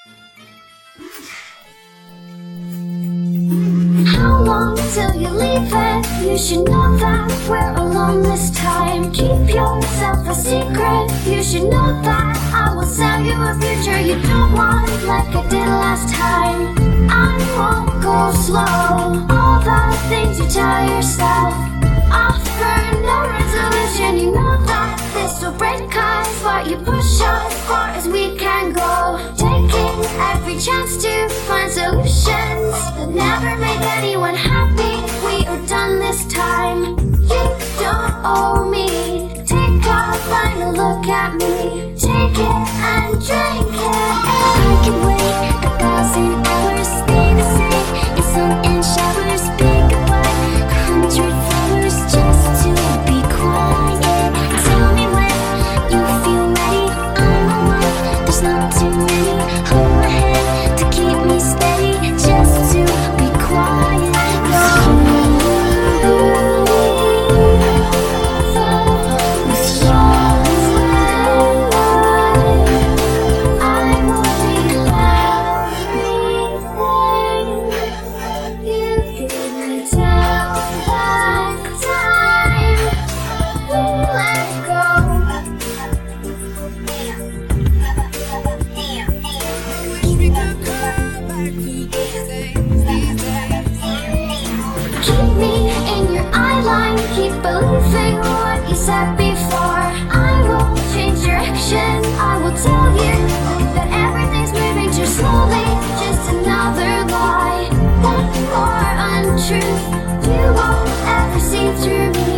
How long till you leave it? You should know that we're alone this time. Keep yourself a secret. You should know that I will sell you a future you don't want, like I did last time. I won't go slow. All the things you tell yourself offer chance to find solutions that never make anyone happy. We are done this time. You don't owe me. Take a final look at me. Take it and drink it. I can wait a thousand hours, stay the same. In sun and showers, big goodbye. A hundred flowers just to be quiet. Tell me when you feel ready. I'm the one. There's not too many. Keep me in your eye line. Keep believing what you said before. I will change direction. I will tell you that everything's moving too slowly. Just another lie, one more untruth. You won't ever see through me.